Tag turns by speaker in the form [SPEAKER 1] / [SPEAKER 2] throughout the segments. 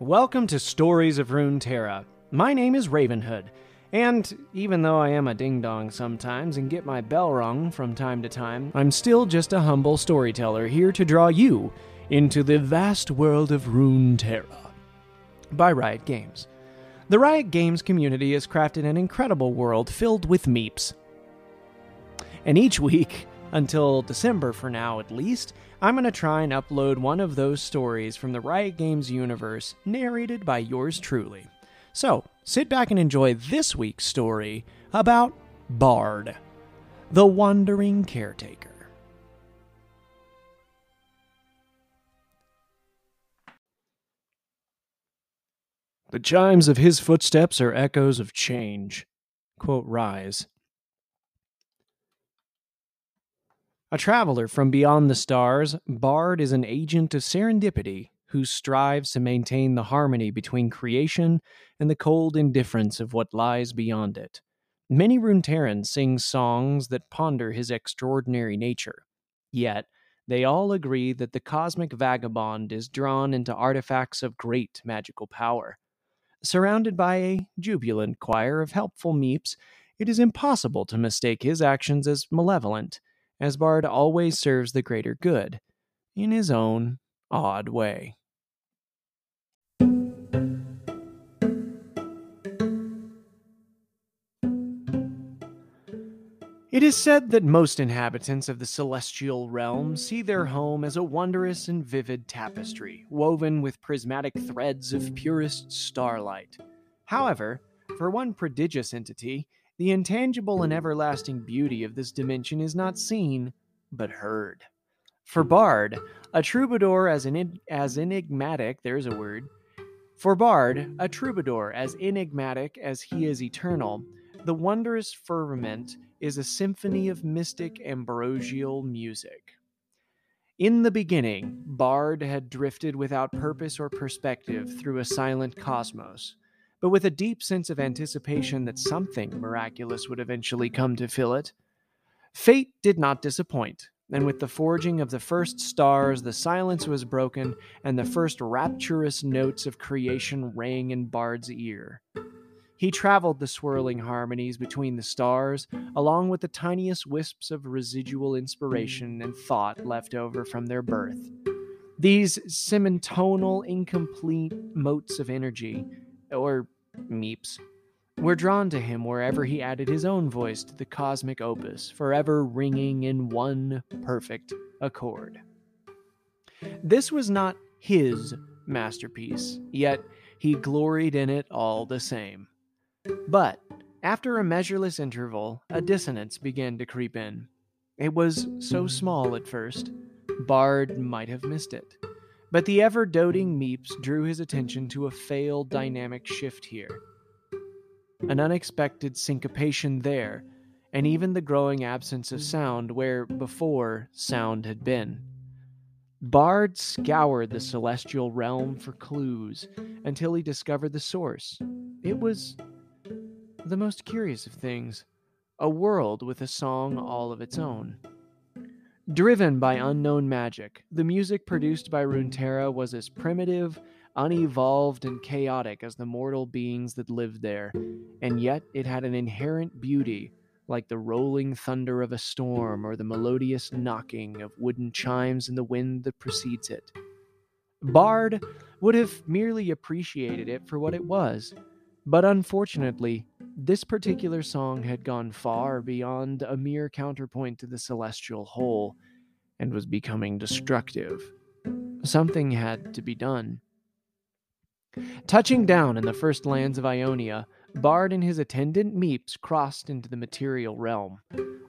[SPEAKER 1] Welcome to Stories of Runeterra. My name is Ravenhood, and even though I am a ding dong sometimes and get my bell rung from time to time, I'm still just a humble storyteller here to draw you into the vast world of Runeterra by Riot Games. The Riot Games community has crafted an incredible world filled with meeps. And each week, until December for now at least, I'm going to try and upload one of those stories from the Riot Games universe, narrated by yours truly. So, sit back and enjoy this week's story about Bard, the Wandering Caretaker. The chimes of his footsteps are echoes of change. Quote Rise. A traveler from beyond the stars, Bard is an agent of serendipity who strives to maintain the harmony between creation and the cold indifference of what lies beyond it. Many Runeterrans sing songs that ponder his extraordinary nature. Yet, they all agree that the cosmic vagabond is drawn into artifacts of great magical power. Surrounded by a jubilant choir of helpful meeps, it is impossible to mistake his actions as malevolent, as Bard always serves the greater good, in his own odd way. It is said that most inhabitants of the celestial realm see their home as a wondrous and vivid tapestry, woven with prismatic threads of purest starlight. However, for one prodigious entity, the intangible and everlasting beauty of this dimension is not seen, but heard. For Bard, a troubadour as, en- as enigmatic, there's a word. For Bard, a troubadour as enigmatic as he is eternal, the wondrous firmament is a symphony of mystic ambrosial music. In the beginning, Bard had drifted without purpose or perspective through a silent cosmos, but with a deep sense of anticipation that something miraculous would eventually come to fill it. Fate did not disappoint, and with the forging of the first stars, the silence was broken, and the first rapturous notes of creation rang in Bard's ear. He traveled the swirling harmonies between the stars, along with the tiniest wisps of residual inspiration and thought left over from their birth. These semitonal, incomplete motes of energy, or meeps, were drawn to him wherever he added his own voice to the cosmic opus, forever ringing in one perfect accord. This was not his masterpiece, yet he gloried in it all the same. But after a measureless interval, a dissonance began to creep in. It was so small at first, Bard might have missed it. But the ever doting Meeps drew his attention to a failed dynamic shift here. An unexpected syncopation there, and even the growing absence of sound where before sound had been. Bard scoured the celestial realm for clues until he discovered the source. It was the most curious of things a world with a song all of its own. Driven by mm. unknown magic, the music produced by Runeterra was as primitive, unevolved, and chaotic as the mortal beings that lived there, and yet it had an inherent beauty, like the rolling thunder of a storm or the melodious knocking of wooden chimes in the wind that precedes it. Bard would have merely appreciated it for what it was, but unfortunately, this particular mm. song had gone far beyond a mere counterpoint to the celestial whole and was becoming destructive. Something had to be done. Touching down in the first lands of Ionia, Bard and his attendant Meeps crossed into the material realm.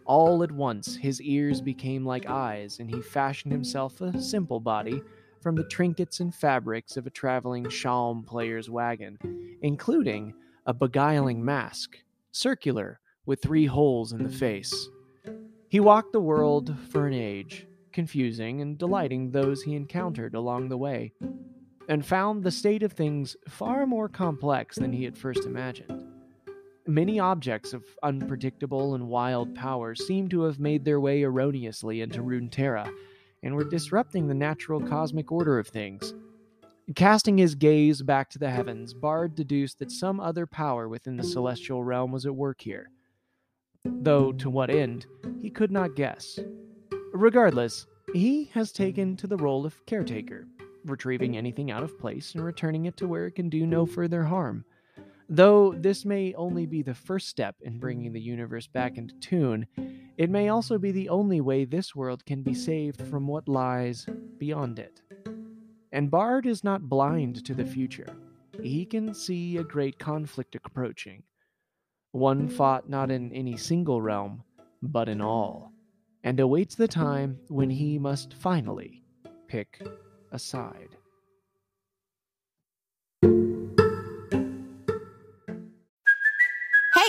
[SPEAKER 1] All at once, his ears became like eyes, and he fashioned himself a simple body from the trinkets and fabrics of a traveling shalm player's wagon, including a beguiling mask, circular, with three holes in the face. He walked the world for an age, confusing and delighting those he encountered along the way, and found the state of things far more complex than he had first imagined. Many objects of unpredictable and wild power seemed to have made their way erroneously into Runeterra and were disrupting the natural cosmic order of things. Casting his gaze back to the heavens, Bard deduced that some other power within the celestial realm was at work here. Though to what end, he could not guess. Regardless, he has taken to the role of caretaker, retrieving anything out of place and returning it to where it can do no further harm. Though this may only be the first step in bringing the universe back into tune, it may also be the only way this world can be saved from what lies beyond it. And Bard is not blind to the future. He can see a great conflict approaching. One fought not in any single realm, but in all, and awaits the time when he must finally pick a side.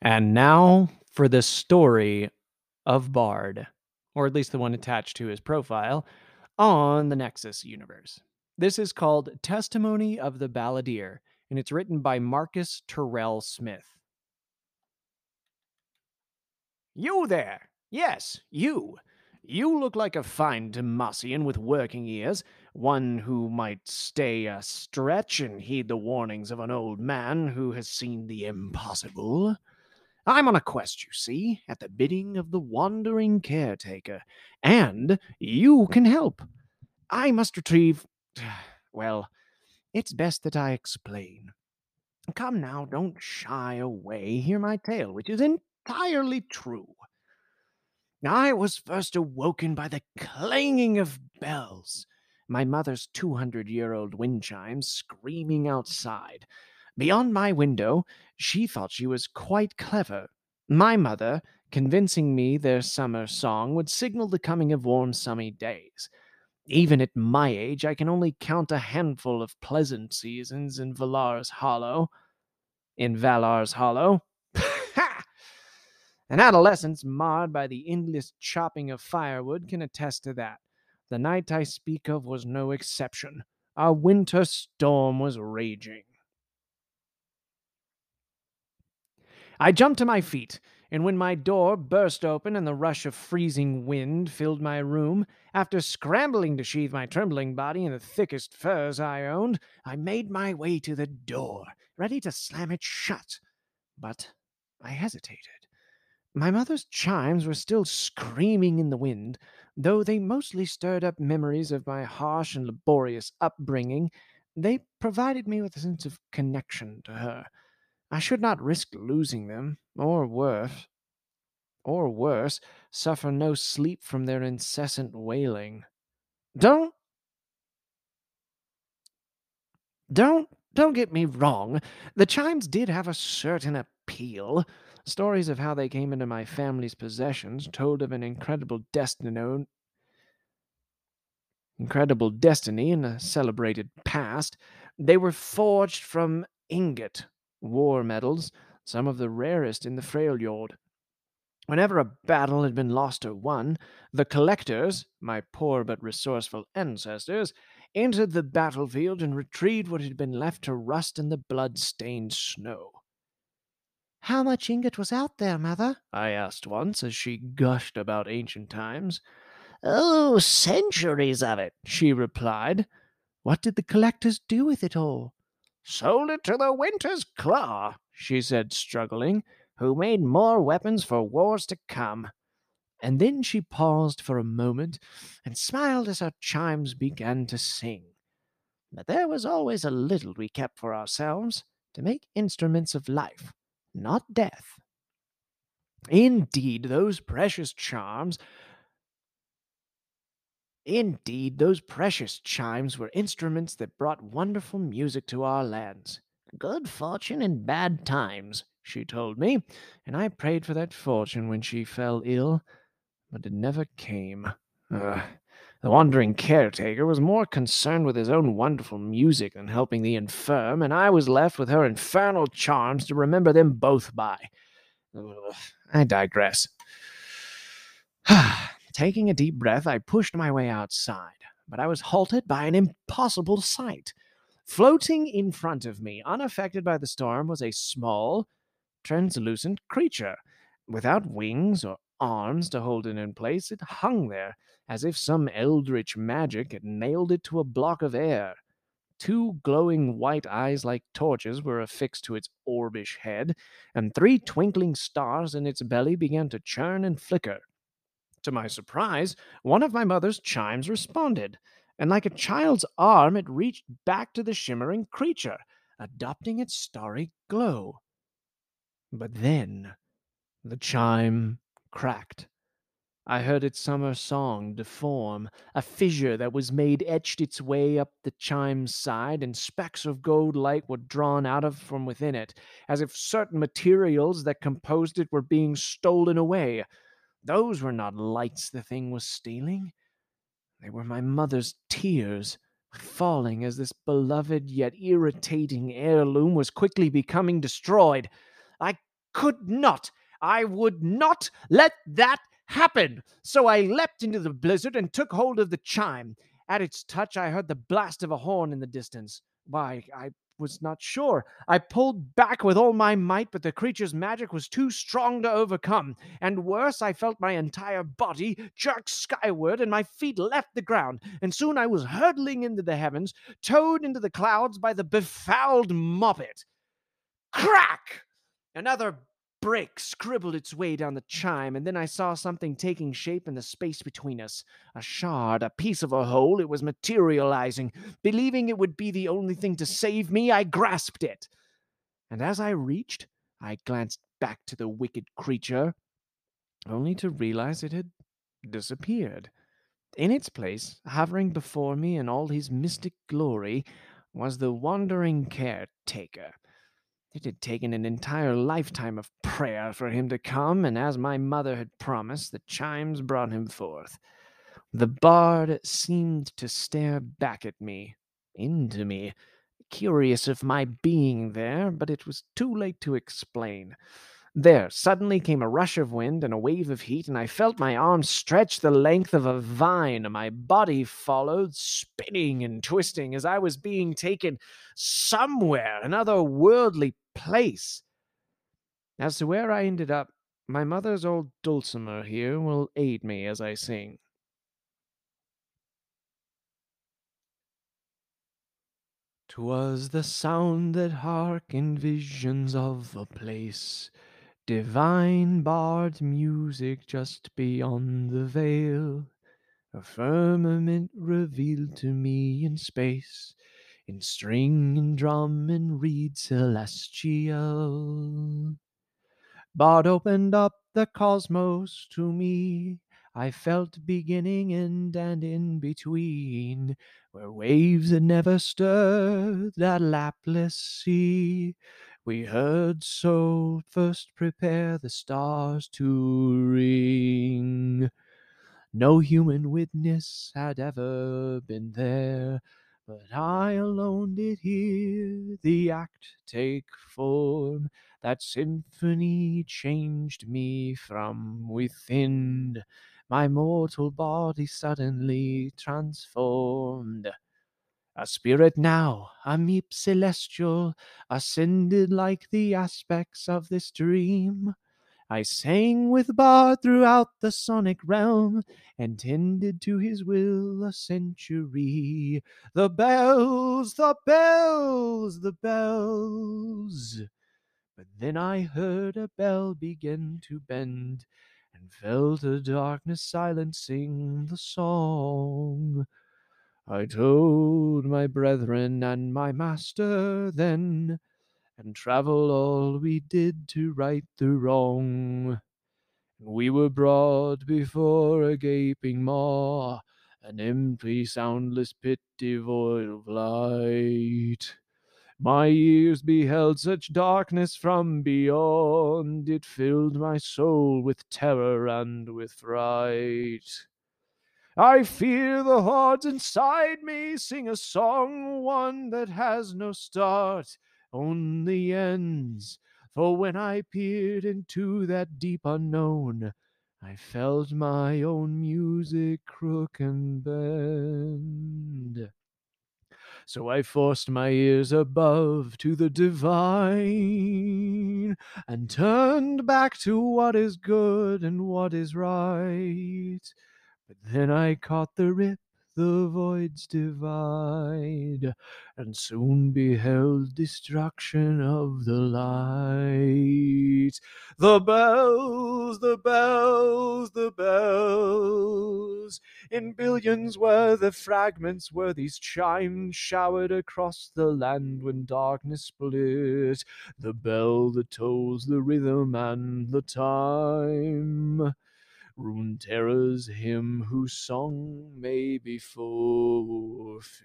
[SPEAKER 1] And now for the story of Bard, or at least the one attached to his profile, on the Nexus universe. This is called Testimony of the Balladeer, and it's written by Marcus Terrell Smith. You there! Yes, you! You look like a fine Demacian with working ears, one who might stay a stretch and heed the warnings of an old man who has seen the impossible. I'm on a quest, you see, at the bidding of the wandering caretaker, and you mm-hmm. can help. I must retrieve. Well, it's best that I explain. Come now, don't shy away. Hear my tale, which is entirely true. I was first awoken by the clanging of bells, my mother's 200 year old wind chimes screaming outside. Beyond my window, she thought she was quite clever. My mother, convincing me their summer song would signal the coming of warm, sunny days. Even at my age, I can only count a handful of pleasant seasons in Valar's Hollow. In Valar's Hollow. An adolescence marred by the endless chopping of firewood can attest to that. The night I speak of was no exception. A winter storm was raging. I jumped to my feet, and when my door burst open and the rush of freezing wind filled my room, after scrambling to sheathe my trembling body in the thickest furs I owned, I made my way to the door, ready to slam it shut. But I hesitated. My mother's chimes were still screaming in the wind, though they mostly stirred up memories of my harsh and laborious upbringing. They provided me with a sense of connection to her. I should not risk losing them, or worse, or worse, suffer no sleep from their incessant wailing. Don't don't don't get me wrong. The chimes did have a certain appeal. Stories of how they came into my family's possessions told of an incredible destiny incredible destiny in a celebrated past. They were forged from ingot war medals, some of the rarest in the Freljord. Whenever a battle had been lost or won, the collectors, my poor but resourceful ancestors, entered the battlefield and retrieved what had been left to rust in the blood stained snow. How much ingot was out there, mother? I asked once as she gushed about ancient times. Oh, centuries of it, she replied. What did the collectors do with it all? Sold it to the Winter's Claw, she said, struggling, who made more weapons for wars to come. And then she paused for a moment and smiled as her chimes began to sing. But there was always a little we kept for ourselves to make instruments of life, not death. Indeed, those precious charms Indeed, those precious chimes were instruments that brought wonderful music to our lands. Good fortune in bad times, she told me, and I prayed for that fortune when she fell ill, but it never came. Ugh. The wandering caretaker was more concerned with his own wonderful music than helping the infirm, and I was left with her infernal charms to remember them both by. Ugh, I digress. Ah. Taking a deep breath, I pushed my way outside, but I was halted by an impossible sight. Floating in front of me, unaffected by the storm, was a small, translucent creature. Without wings or arms to hold it in place, it hung there, as if some eldritch magic had nailed it to a block of air. Two glowing white eyes like torches were affixed to its orbish head, and three twinkling stars in its belly began to churn and flicker. To my surprise, one of my mother's chimes responded, and like a child's arm, it reached back to the shimmering creature, adopting its starry glow. But then the chime cracked. I heard its summer song deform. A fissure that was made etched its way up the chime's side, and specks of gold light were drawn out of from within it, as if certain materials that composed it were being stolen away. Those were not lights the thing was stealing. They were my mother's tears, falling as this beloved yet irritating heirloom was quickly becoming destroyed. I could not, I would not let that happen. So I leapt into the blizzard and took hold of the chime. At its touch, I heard the blast of a horn in the distance. Why, I was not sure. I pulled back with all my might, but the creature's magic was too strong to overcome. And worse, I felt my entire body jerk skyward, and my feet left the ground. And soon I was hurtling into the heavens, towed into the clouds by the befouled moppet. Crack! Another break scribbled its way down the chime, and then I saw something taking shape in the space between us. A shard, a piece of a whole, it was materializing. Believing it would be the only thing to save me, I grasped it. And as I reached, I glanced back to the wicked creature, only to realize it had disappeared. In its place, hovering before me in all his mystic glory, was the wandering caretaker. It had taken an entire lifetime of prayer for him to come, and as my mother had promised, the chimes brought him forth. The bard seemed to stare back at me, into me, curious of my being there, but it was too late to explain. There suddenly came a rush of wind and a wave of heat, and I felt my arms stretch the length of a vine. My body followed, spinning and twisting as I was being taken somewhere, another worldly place. As to where I ended up, my mother's old dulcimer here will aid me as I sing. Twas the sound that hearkened visions of a place Divine bard music just beyond the veil, a firmament revealed to me in space, in string and drum and reed celestial. Bard opened up the cosmos to me. I felt beginning, end, and in between, where waves never stirred that lapless sea we heard soul first prepare the stars to ring. No human witness had ever been there, but I alone did hear the act take form. That symphony changed me from within. My mortal body suddenly transformed. A spirit now, a meep celestial, ascended like the aspects of this dream. I sang with Bard throughout the sonic realm, and tended to his will a century. The bells, the bells, the bells. But then I heard a bell begin to bend, and felt a darkness silencing the song. I told my brethren and my master then, and travel all we did to right the wrong. We were brought before a gaping maw, an empty, soundless pit devoid of light. My ears beheld such darkness from beyond, it filled my soul with terror and with fright. I fear the hordes inside me sing a song, one that has no start, only ends. For when I peered into that deep unknown, I felt my own music crook and bend. So I forced my ears above to the divine and turned back to what is good and what is right. But then I caught the rip the voids divide, and soon beheld destruction of the light. The bells, the bells, the bells. In billions were the fragments where these chimes showered across the land when darkness split. The bell that tolls the rhythm and the time. Runeterra's hymn whose song may be forfeit.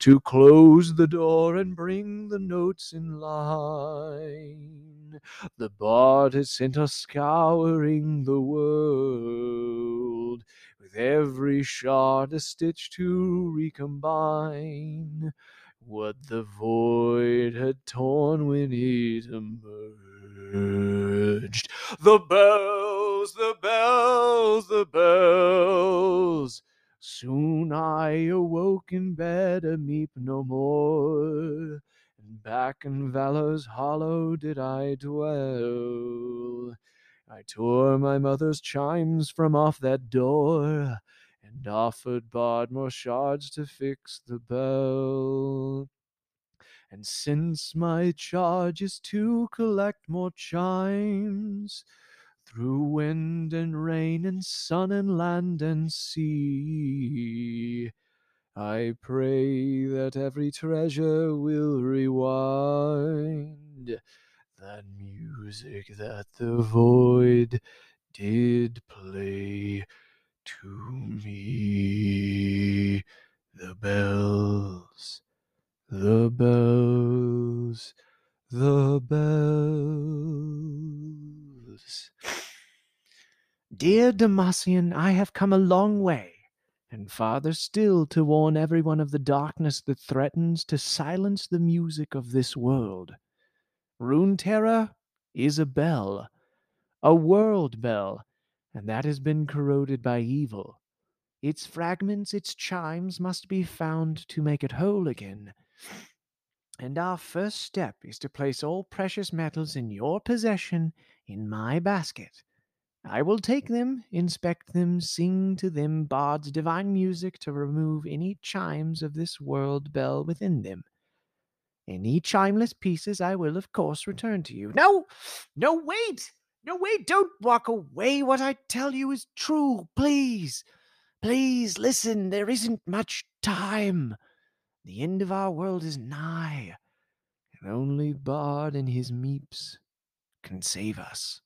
[SPEAKER 1] To close the door and bring the notes in line. The bard has sent us scouring the world, with every shard a stitch to recombine what the void had torn when it emerged. The bells, the bells, the bells. Soon I awoke in bed, a meep no more, and back in valor's hollow did I dwell. I tore my mother's chimes from off that door, and offered Bard more shards to fix the bell. And since my charge is to collect more chimes, through wind and rain and sun and land and sea, I pray that every treasure will rewind that music that the void did play to me. The bells, the bells, the bells. Dear Demacian, I have come a long way, and farther still to warn everyone of the darkness that threatens to silence the music of this world. Rune Runeterra is a bell, a world bell, and that has been corroded by evil. Its fragments, its chimes must be found to make it whole again. And our first step is to place all precious metals in your possession in my basket. I will take them, inspect them, sing to them Bard's divine music to remove any chimes of this world bell within them. Any chimeless pieces I will, of course, return to you. No, no, wait! No, wait, don't walk away. What I tell you is true. Please, please listen. There isn't much time. The end of our world is nigh, and only Bard and his meeps can save us.